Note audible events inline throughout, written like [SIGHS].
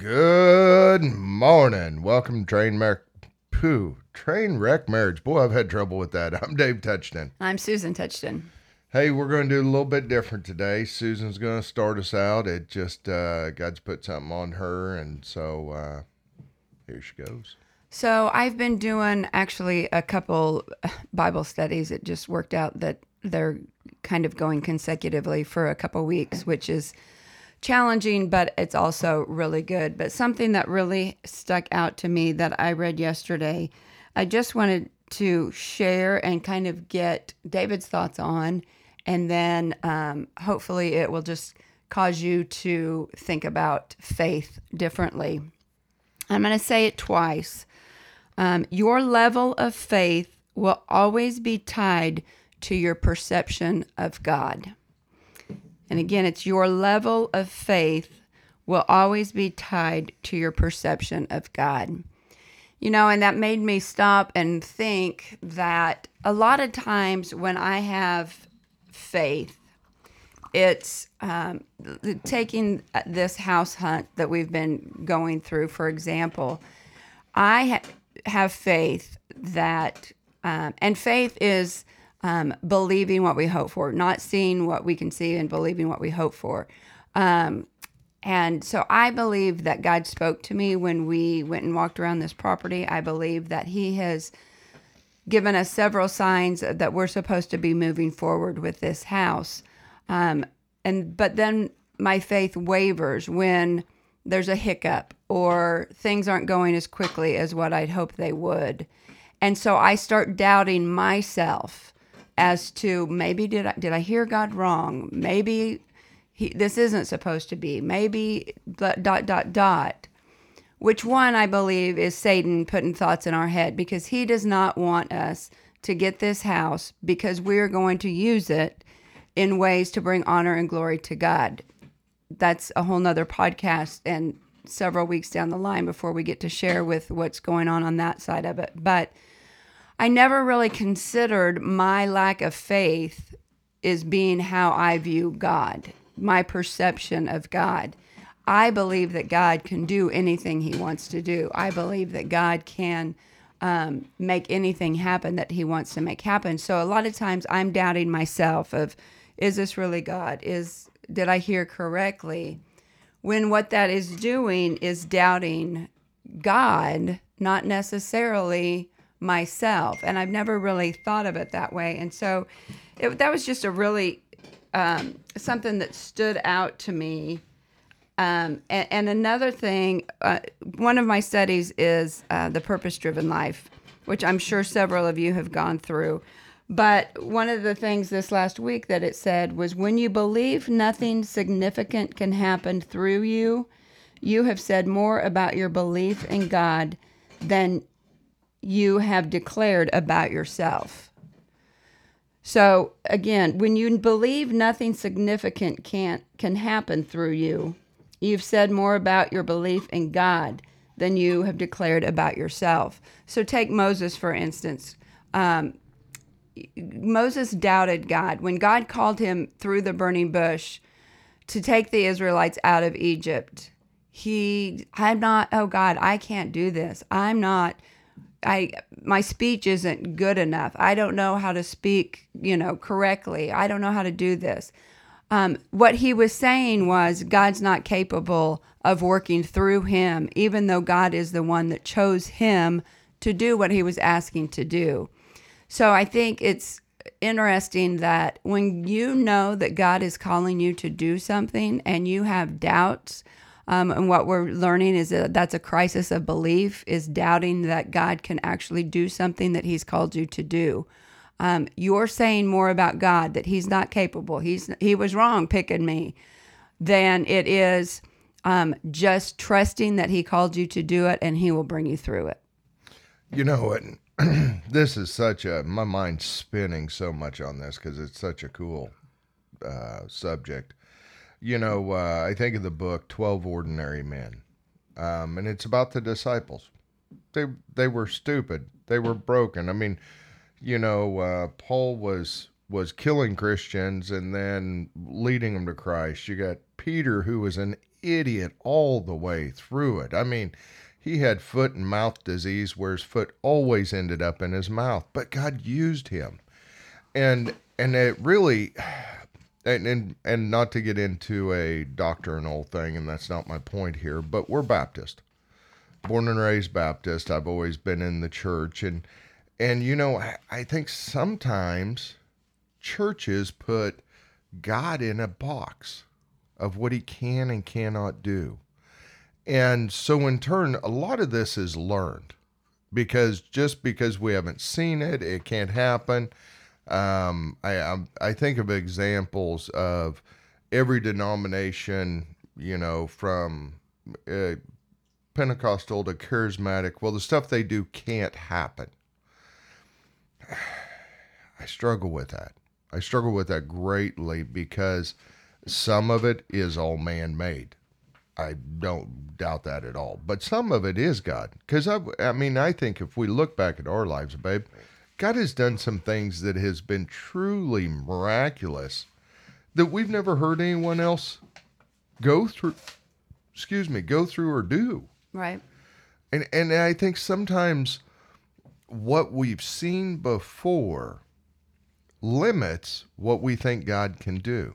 Good morning. Welcome, to Train Wreck. Pooh, Train Wreck Marriage. Boy, I've had trouble with that. [LAUGHS] I'm Dave Touchton. I'm Susan Touchton. Hey, we're going to do a little bit different today. Susan's going to start us out. It just, uh, God's put something on her, and so uh, here she goes. So I've been doing actually a couple [LAUGHS] Bible studies. It just worked out that they're kind of going consecutively for a couple weeks, which is challenging, but it's also really good. But something that really stuck out to me that I read yesterday, I just wanted to share and kind of get David's thoughts on, and then um, hopefully it will just cause you to think about faith differently. I'm going to say it twice. Um, your level of faith will always be tied to your perception of God. And again, it's your level of faith will always be tied to your perception of God. You know, and that made me stop and think that a lot of times when I have faith, it's um, taking this house hunt that we've been going through, for example. I ha- have faith that, um, and faith is um, believing what we hope for, not seeing what we can see and believing what we hope for. Um, and so I believe that God spoke to me when we went and walked around this property. I believe that He has given us several signs that we're supposed to be moving forward with this house. Um, and but then my faith wavers when there's a hiccup or things aren't going as quickly as what I'd hoped they would. And so I start doubting myself as to maybe did I did I hear God wrong? Maybe he, this isn't supposed to be. Maybe dot dot dot. Which one I believe is Satan putting thoughts in our head because he does not want us to get this house because we're going to use it in ways to bring honor and glory to God. That's a whole nother podcast and several weeks down the line before we get to share with what's going on on that side of it. But I never really considered my lack of faith as being how I view God, my perception of God. I believe that God can do anything He wants to do. I believe that God can um, make anything happen that He wants to make happen. So a lot of times I'm doubting myself of, is this really God? Is did I hear correctly? When what that is doing is doubting God, not necessarily myself. And I've never really thought of it that way. And so it, that was just a really um, something that stood out to me. Um, and, and, another thing, uh, one of my studies is uh, the purpose driven life, which I'm sure several of you have gone through. But one of the things this last week that it said was when you believe nothing significant can happen through you, you have said more about your belief in God than you have declared about yourself. So again, when you believe nothing significant can't can happen through you, you've said more about your belief in God than you have declared about yourself. So take Moses for instance. Um, Moses doubted God when God called him through the burning bush to take the Israelites out of Egypt. He, I'm not. Oh God, I can't do this. I'm not I my speech isn't good enough. I don't know how to speak, you know, correctly. I don't know how to do this. Um, what he was saying was God's not capable of working through him, even though God is the one that chose him to do what he was asking to do. So I think it's interesting that when you know that God is calling you to do something and you have doubts, um, and what we're learning is that that's a crisis of belief, is doubting that God can actually do something that He's called you to do. Um, you're saying more about God that He's not capable. He's He was wrong picking me, than it is um, just trusting that He called you to do it and He will bring you through it. You know what? [CLEARS THROAT] this is such a my mind's spinning so much on this because it's such a cool uh, subject you know, uh, I think of the book Twelve Ordinary Men, um, and it's about the disciples. They they were stupid. They were broken. I mean, you know, uh, Paul was was killing Christians and then leading them to Christ. You got Peter, who was an idiot all the way through it. I mean, he had foot and mouth disease where his foot always ended up in his mouth, but God used him. And and it really and and, and not to get into a doctrinal thing and that's not my point here, but we're Baptist. Born and raised Baptist. I've always been in the church and and you know, I, I think sometimes churches put God in a box of what he can and cannot do. And so, in turn, a lot of this is learned because just because we haven't seen it, it can't happen. Um, I, I think of examples of every denomination, you know, from uh, Pentecostal to charismatic. Well, the stuff they do can't happen. [SIGHS] I struggle with that. I struggle with that greatly because some of it is all man made. I don't doubt that at all. But some of it is God. Because I, I mean, I think if we look back at our lives, babe, God has done some things that has been truly miraculous that we've never heard anyone else go through. Excuse me, go through or do. Right. And and I think sometimes what we've seen before limits what we think God can do.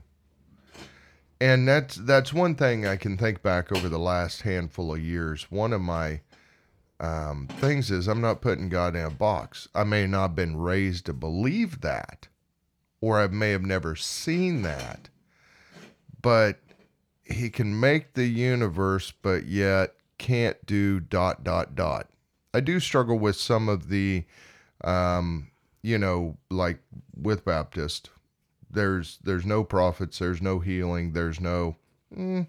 And that's that's one thing I can think back over the last handful of years. One of my um, things is I'm not putting God in a box. I may not have been raised to believe that, or I may have never seen that, but He can make the universe, but yet can't do dot dot dot. I do struggle with some of the, um, you know, like with Baptist, there's there's no prophets, there's no healing, there's no. Mm,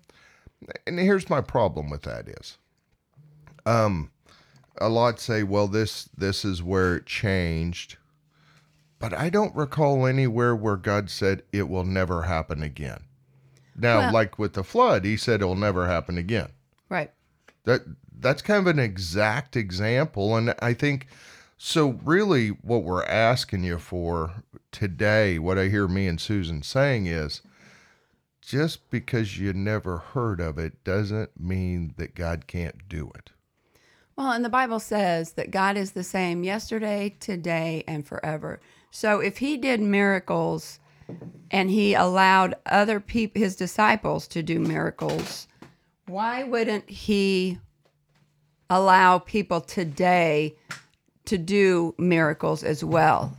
and here's my problem with that is, um, a lot say, well, this this is where it changed, but I don't recall anywhere where God said it will never happen again. Now, well, like with the flood, He said it will never happen again. Right. That that's kind of an exact example, and I think so. Really, what we're asking you for today, what I hear me and Susan saying is, just because you never heard of it doesn't mean that God can't do it. Well, and the Bible says that God is the same yesterday, today, and forever. So if He did miracles and He allowed other people, His disciples, to do miracles, why wouldn't He allow people today to do miracles as well.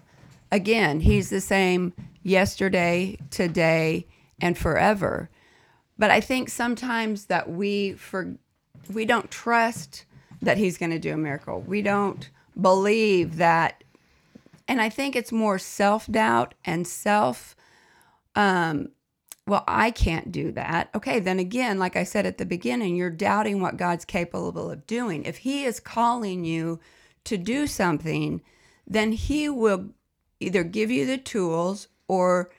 Again, he's the same yesterday, today, and forever. But I think sometimes that we for we don't trust that he's going to do a miracle. We don't believe that and I think it's more self-doubt and self um well, I can't do that. Okay, then again, like I said at the beginning, you're doubting what God's capable of doing. If He is calling you to do something, then He will either give you the tools or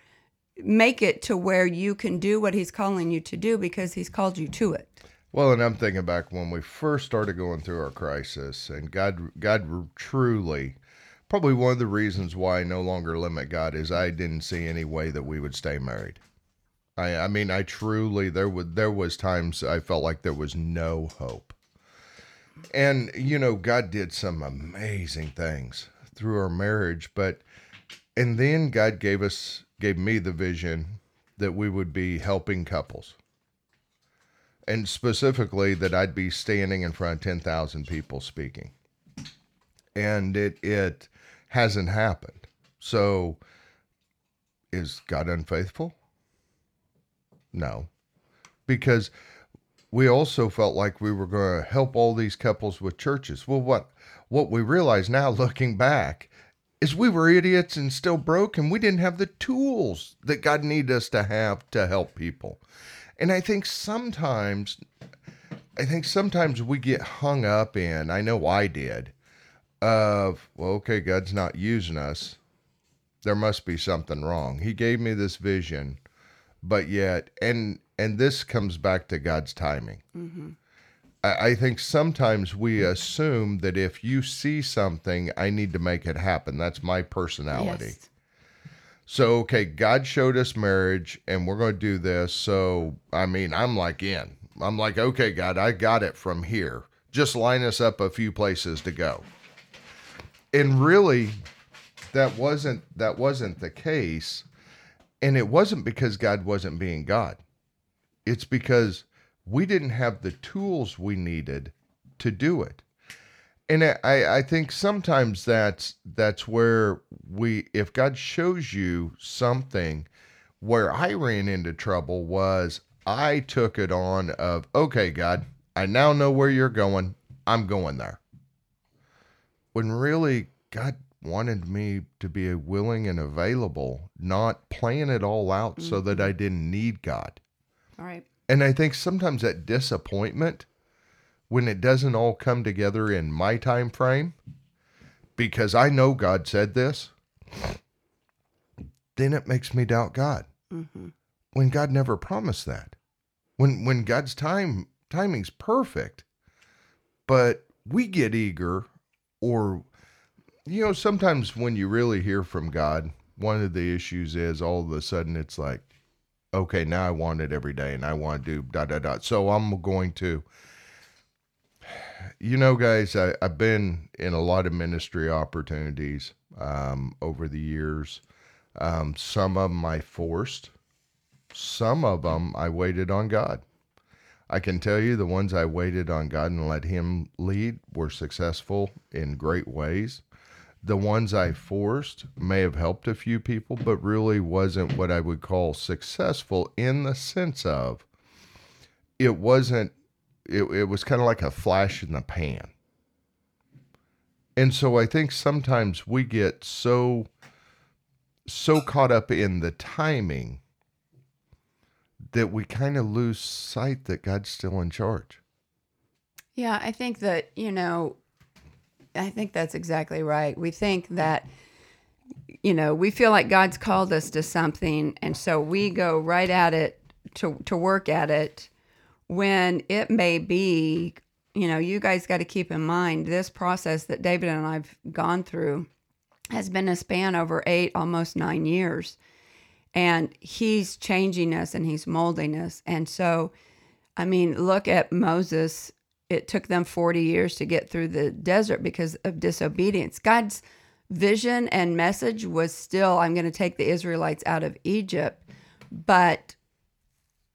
make it to where you can do what He's calling you to do because He's called you to it. Well, and I'm thinking back when we first started going through our crisis, and God, God truly, probably one of the reasons why I no longer limit God is I didn't see any way that we would stay married. I, I mean, I truly there was there was times I felt like there was no hope. And you know, God did some amazing things through our marriage, but and then God gave us gave me the vision that we would be helping couples. And specifically that I'd be standing in front of 10,000 people speaking. And it it hasn't happened. So is God unfaithful? No, because we also felt like we were going to help all these couples with churches. Well, what what we realize now, looking back, is we were idiots and still broken. We didn't have the tools that God needed us to have to help people. And I think sometimes, I think sometimes we get hung up in. I know I did. Of well, okay, God's not using us. There must be something wrong. He gave me this vision but yet and and this comes back to god's timing mm-hmm. I, I, think sometimes we assume that if you see something i need to make it happen that's my personality yes. So okay god showed us marriage and we're going to do this so i mean i'm like in I'm like, okay, God, I got it from here. Just line us up a few places to go. And really, that wasn't that wasn't the case. And it wasn't because God wasn't being God. It's because we didn't have the tools we needed to do it. And I, I think sometimes that's that's where we if God shows you something where I ran into trouble was I took it on of okay God, I now know where you're going. I'm going there. When really God wanted me to be willing and available, not playing it all out mm-hmm. so that I didn't need God. All right. And I think sometimes that disappointment when it doesn't all come together in my time frame because I know God said this, then it makes me doubt God. Mm-hmm. When God never promised that. When when God's time timing's perfect, but we get eager or you know, sometimes when you really hear from God, one of the issues is all of a sudden it's like, okay, now I want it every day and I want to do da da da. So I'm going to, you know, guys, I, have been in a lot of ministry opportunities um, over the years. Um, some of them I forced, some of them I waited on God. I can tell you the ones I waited on God and let Him lead were successful in great ways the ones I forced may have helped a few people, but really wasn't what I would call successful in the sense of it wasn't, it, it was kind of like a flash in the pan. And so I think sometimes we get so, so caught up in the timing that we kind of lose sight that God's still in charge. Yeah, I think that, you know, I think that's exactly right. We think that you know, we feel like God's called us to something and so we go right at it to to work at it when it may be, you know, you guys got to keep in mind this process that David and I've gone through has been a span over 8 almost 9 years. And he's changing us and he's molding us. And so I mean, look at Moses it took them 40 years to get through the desert because of disobedience. God's vision and message was still I'm going to take the Israelites out of Egypt, but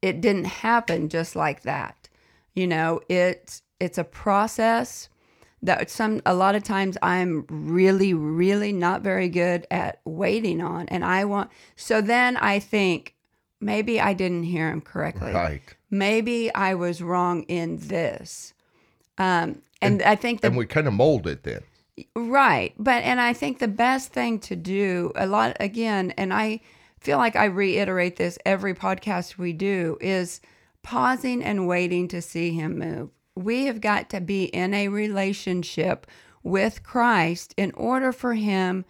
it didn't happen just like that. You know, it it's a process that some a lot of times I'm really really not very good at waiting on and I want so then I think maybe I didn't hear him correctly. Right. Maybe I was wrong in this. Um, and, and, I think that, and we kind of mold it then. Right. But, and I think the best thing to do a lot, again, and I feel like I reiterate this every podcast we do is pausing and waiting to see him move. We have got to be in a relationship with Christ in order for him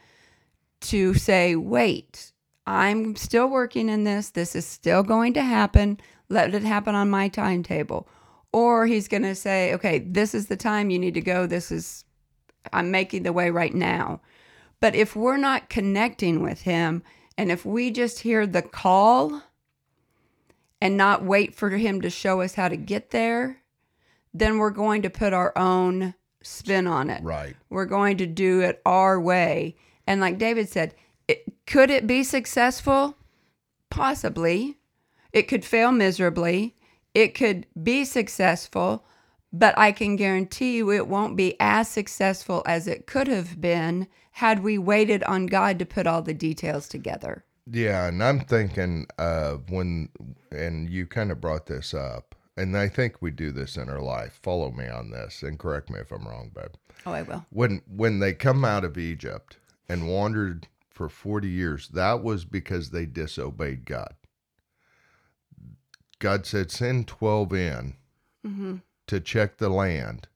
to say, wait, I'm still working in this. This is still going to happen. Let it happen on my timetable or he's going to say, okay, this is the time you need to go. This is, I'm making the way right now. But if we're not connecting with him, and if we just hear the call and not wait for him to show us how to get there, then we're going to put our own spin on it. Right. We're going to do it our way. And like David said, it, could it be successful? Possibly. It could fail miserably it could be successful, but I can guarantee you it won't be as successful as it could have been had we waited on God to put all the details together. Yeah, and I'm thinking uh, when, and you kind of brought this up, and I think we do this in our life. Follow me on this, and correct me if I'm wrong, babe. Oh, I will. When when they come out of Egypt and wandered for 40 years, that was because they disobeyed God. God said, send 12 in mm-hmm. To check the land.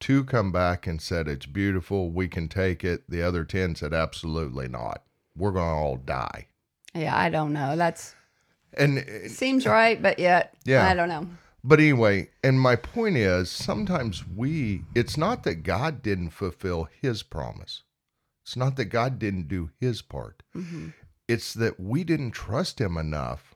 Two come back and said, it's beautiful. We can take it. The other 10 said, absolutely not. We're going to all die. Yeah, I don't know. That's and it, seems right, but yet, yeah, I don't know. But anyway, and my point is sometimes we, it's not that God didn't fulfill his promise, it's not that God didn't do his part. Mm-hmm. It's that we didn't trust him enough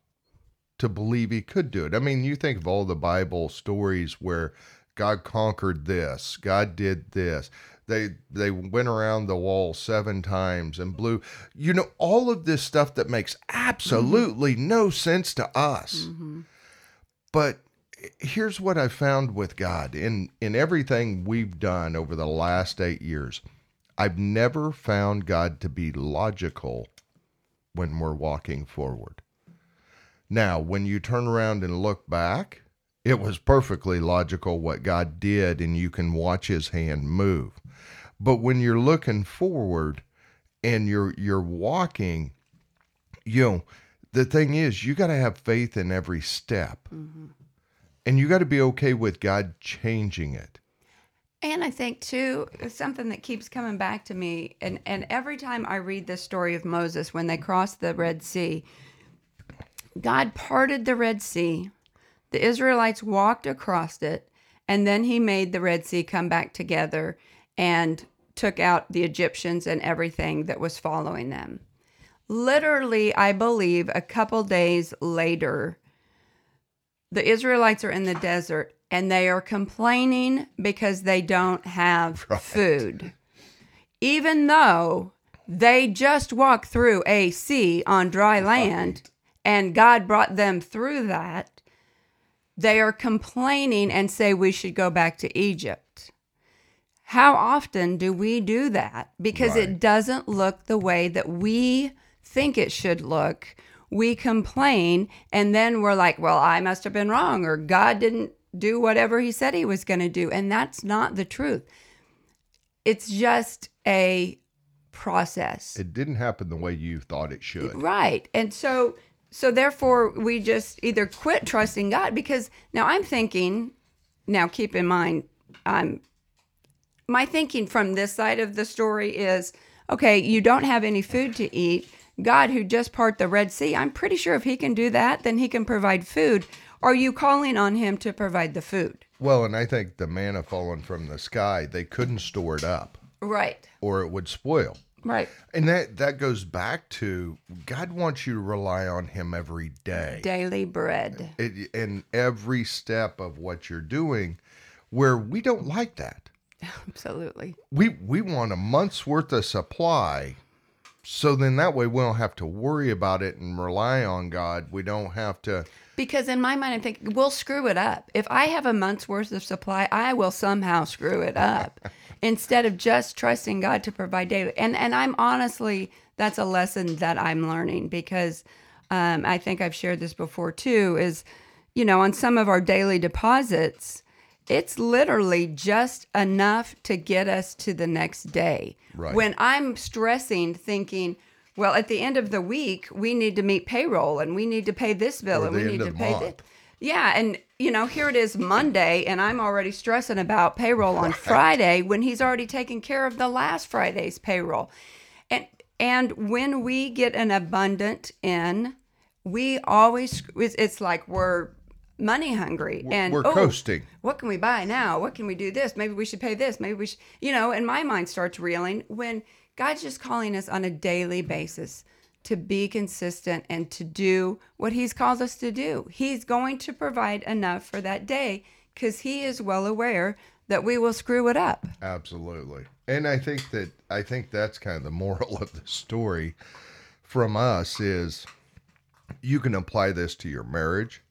to believe he could do it. I mean, you think of all the Bible stories where God conquered this, God did this. They they went around the wall seven times and blew. You know, all of this stuff that makes absolutely mm-hmm. no sense to us. Mm-hmm. But here's what I found with God in in everything we've done over the last 8 years. I've never found God to be logical when we're walking forward. Now, when you turn around and look back, it was perfectly logical what God did, and you can watch his hand move. But when you're looking forward and you're you're walking, you know, the thing is you got to have faith in every step. Mm-hmm. And you got to be okay with God changing it. And I think too, something that keeps coming back to me, and, and every time I read the story of Moses when they crossed the Red Sea, God parted the Red Sea, the Israelites walked across it, and then he made the Red Sea come back together and took out the Egyptians and everything that was following them. Literally, I believe a couple days later, the Israelites are in the desert and they are complaining because they don't have [LAUGHS] right. food. Even though they just walked through a sea on dry land. And God brought them through that, they are complaining and say we should go back to Egypt. How often do we do that? Because right. it doesn't look the way that we think it should look. We complain and then we're like, well, I must have been wrong or God didn't do whatever he said he was going to do. And that's not the truth. It's just a process. It didn't happen the way you thought it should. Right. And so so therefore we just either quit trusting God because now I'm thinking now keep in mind I'm my thinking from this side of the story is okay, you don't have any food to eat. God, who just part the Red Sea, I'm pretty sure if he can do that, then he can provide food. Are you calling on him to provide the food? Well, and I think the manna falling from the sky, they couldn't store it up. Right. Or it would spoil. Right. And that that goes back to God wants you to rely on him every day. Daily bread. It, in every step of what you're doing where we don't like that. Absolutely. We we want a month's worth of supply. So then that way we don't have to worry about it and rely on God. We don't have to because in my mind I think we'll screw it up. If I have a month's worth of supply, I will somehow screw it up [LAUGHS] instead of just trusting God to provide daily. And and I'm honestly that's a lesson that I'm learning because um, I think I've shared this before too. Is you know on some of our daily deposits, it's literally just enough to get us to the next day. Right. When I'm stressing, thinking, well, at the end of the week, we need to meet payroll and we need to pay this bill or and we need to pay this. Yeah, and you know, here it is Monday, and I'm already stressing about payroll on. Friday when he's already taken care of the last Friday's payroll. And and when we get an abundant in, we always it's like we're money hungry and we're oh, coasting. What can we buy now? What can we do this? Maybe we should pay this. Maybe we should, you know, and my mind starts reeling when God's just calling us on a daily basis to be consistent and to do what he's called us to do. He's going to provide enough for that day cuz he is well aware that we will screw it up. Absolutely. And I think that I think that's kind of the moral [LAUGHS] of the story from us is you can apply this to your marriage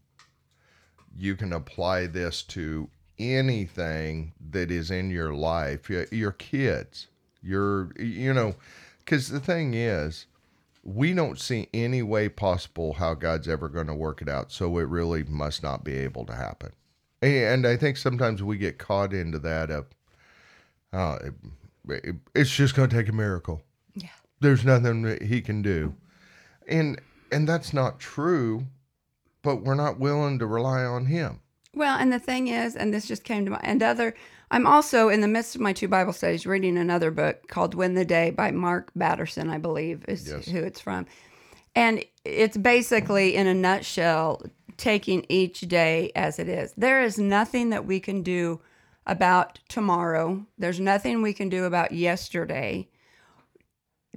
you can apply this to anything that is in your life, your kids, your, you know, because the thing is, we don't see any way possible how God's ever going to work it out. So it really must not be able to happen. And I think sometimes we get caught into that of, uh, it, it, it's just going to take a miracle. Yeah. There's nothing that he can do. And, and that's not true but we're not willing to rely on him. Well, and the thing is, and this just came to mind, and other, I'm also in the midst of my two Bible studies reading another book called Win the Day by Mark Batterson, I believe is yes. who it's from. And it's basically, in a nutshell, taking each day as it is. There is nothing that we can do about tomorrow, there's nothing we can do about yesterday.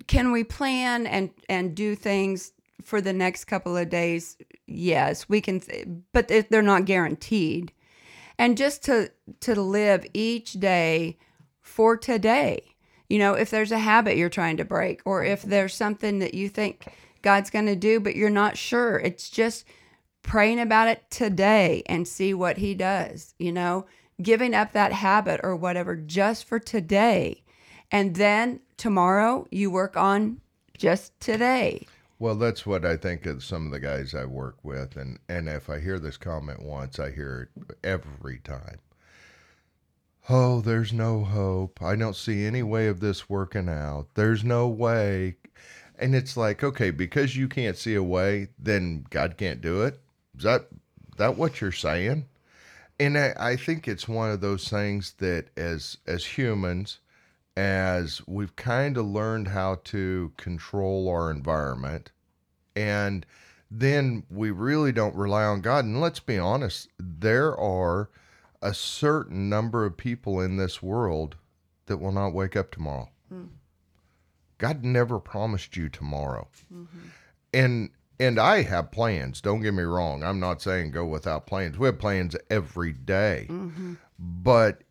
Can we plan and, and do things for the next couple of days, yes, we can, but they're not guaranteed. And just to to live each day for today. You know, if there's a habit you're trying to break, or if there's something that you think God's going to do, but you're not sure, it's just praying about it today and see what He does. You know, giving up that habit or whatever just for today. And then tomorrow you work on just today. Well, that's what I think of some of the guys I work with, and and if I hear this comment once, I hear it every time. Oh, there's no hope. I don't see any way of this working out. There's no way. And it's like, okay, because you can't see a way, then God can't do it. Is that that what you're saying? And I, I think it's one of those things that as as humans, as we've kind of learned how to control our environment and then we really don't rely on God. And let's be honest, there are a certain number of people in this world that will not wake up tomorrow. Mm. God never promised you tomorrow. Mm-hmm. And and I have plans. Don't get me wrong. I'm not saying go without plans. We have plans every day. Mm-hmm. But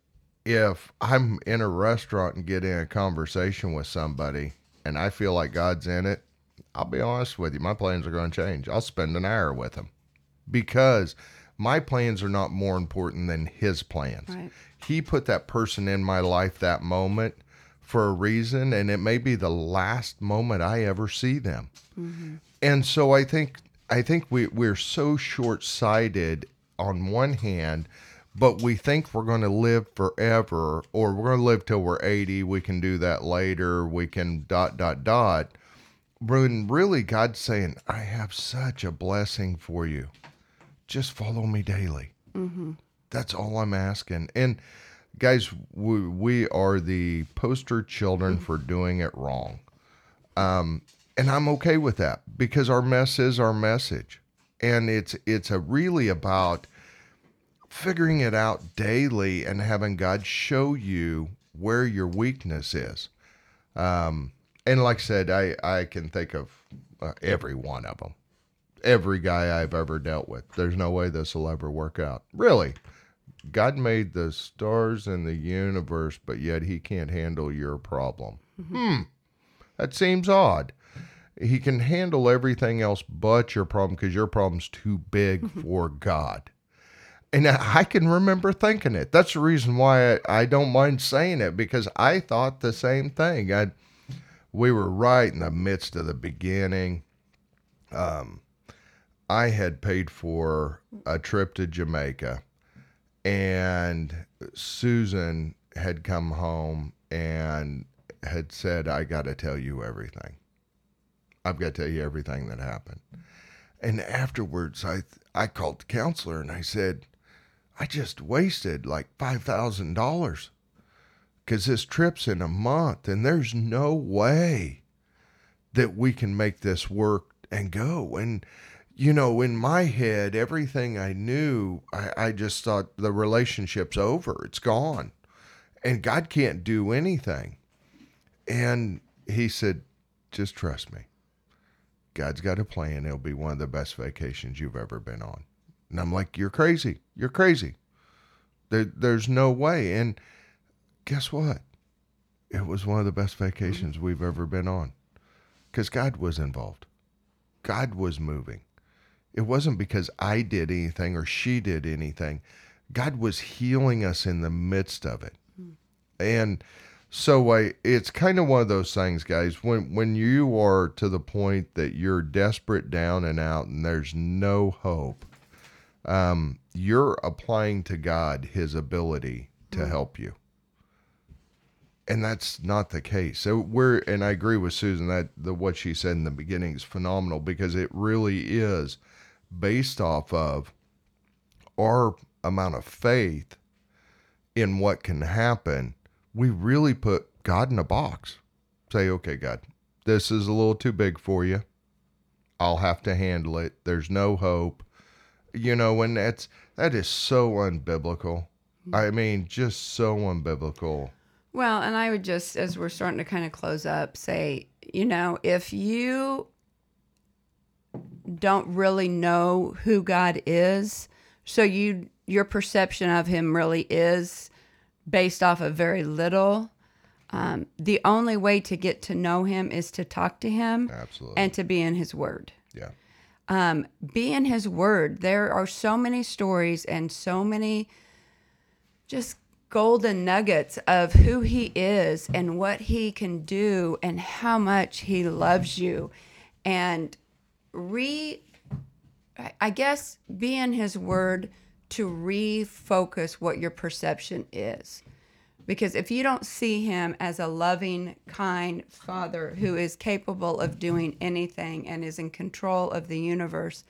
if I'm in a restaurant and get in a conversation with somebody and I feel like God's in it, I'll be honest with you, my plans are going to change. I'll spend an hour with him because my plans are not more important than his plans. Right. He put that person in my life that moment for a reason, and it may be the last moment I ever see them. Mm-hmm. And so I think I think we we're so short sighted on one hand, but we think we're going to live forever, or we're going to live till we're eighty. We can do that later. We can dot dot dot. When really God's saying, "I have such a blessing for you." just follow me daily. Mm-hmm. That's all I'm asking. And guys, we, we are the poster children for doing it wrong. Um, and I'm okay with that because our mess is our message. And it's it's a really about figuring it out daily and having God show you where your weakness is. Um, and like I said, I, I can think of uh, every one of them every guy I've ever dealt with. There's no way this will ever work out. Really. God made the stars and the universe, but yet he can't handle your problem. Mm-hmm. Hmm. That seems odd. He can handle everything else but your problem because your problem's too big mm-hmm. for God. And I can remember thinking it. That's the reason why I, I don't mind saying it because I thought the same thing. I, we were right in the midst of the beginning. Um, I had paid for a trip to Jamaica, and Susan had come home and had said, I got to tell you everything. I've got to tell you everything that happened. And afterwards, I, I called the counselor and I said, I just wasted like $5,000 because this trip's in a month and there's no way that we can make this work and go. And you know, in my head, everything I knew, I, I just thought the relationship's over. It's gone. And God can't do anything. And he said, just trust me. God's got a plan. It'll be one of the best vacations you've ever been on. And I'm like, you're crazy. You're crazy. There, there's no way. And guess what? It was one of the best vacations we've ever been on because God was involved. God was moving. It wasn't because I did anything or she did anything. God was healing us in the midst of it. And so I, it's kind of one of those things, guys. When when you are to the point that you're desperate, down and out, and there's no hope, um, you're applying to God His ability to mm. help you, and that's not the case. So we're, and I agree with Susan that the what she said in the beginning is phenomenal because it really is based off of our amount of faith in what can happen, we really put God in a box. Say, okay, God, this is a little too big for you. I'll have to handle it. There's no hope. You know, when that's that is so unbiblical. I mean, just so unbiblical. Well, and I would just, as we're starting to kind of close up, say, you know, if you don't really know who God is. So you your perception of him really is based off of very little. Um, the only way to get to know him is to talk to him Absolutely. and to be in his word. Um, be in his word. There are so many stories and so many just golden nuggets of who he is and what he can do and how much he loves you. And re I guess be in his word to refocus what your perception is. Because if you don't see him as a loving, kind father who is capable of doing anything and is in control of the universe,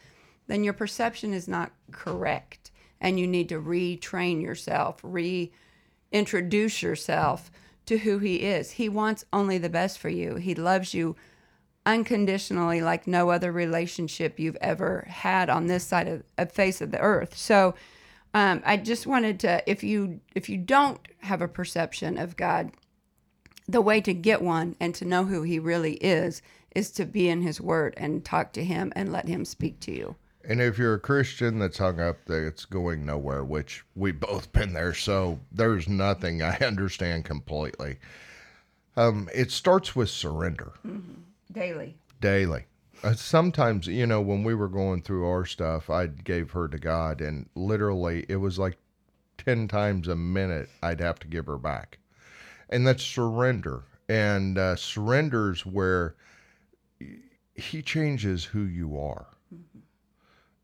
then your perception is not correct. And you need to retrain yourself, reintroduce yourself to who he is. He wants only the best for you, he loves you unconditionally like no other relationship you've ever had on this side of, of face of the earth. So um, I just wanted to if you if you don't have a perception of God, the way to get one and to know who he really is is to be in his word and talk to him and let him speak to you. And if you're a Christian that's hung up that it's going nowhere, which we've both been there, so there's nothing I [LAUGHS] understand completely. Um, it starts with surrender Daily. daily. Uh, sometimes, you know, when we were going through our stuff, I gave her to God, and literally it was like 10 times a minute I'd have to give her back. And that's surrender. And uh, surrender's where He changes who you are.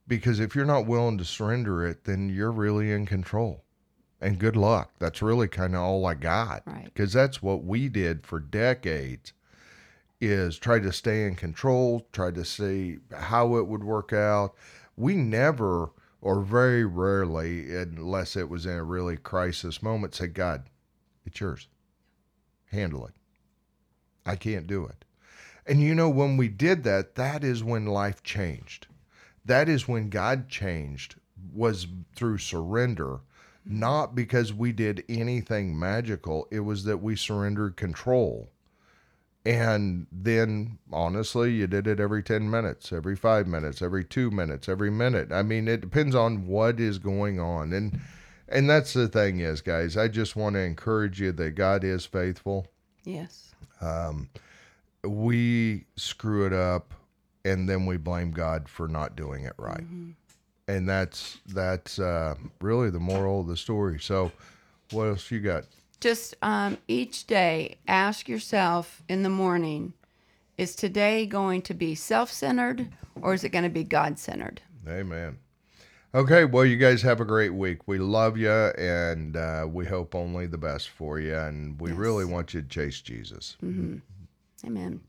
Because if you're not willing to surrender it, then you're really in control. And good luck. That's really kind of all I got. Right. Because that's what we did for decades is try to stay in control, try to see how it would work out. We never, or very rarely, unless it was in a really crisis moment, said, God, it's yours. Handle it. I can't do it. And you know, when we did that, that is when life changed. That is when God changed, was through surrender, not because we did anything magical. It was that we surrendered control. And then, honestly, you did it every 10 minutes, every five minutes, every two minutes, every minute. I mean, it depends on what is going on. And, and that's the thing is, guys, I just want to encourage you that God is faithful. Yes. Um, We screw it up and then we blame God for not doing it right. And that's, that's uh, really the moral of the story. So, what else you got? Just um, each day, ask yourself in the morning is today going to be self centered or is it going to be God centered? Amen. Okay, well, you guys have a great week. We love you, and uh, we hope only the best for you, and we really want you to chase Jesus. Amen.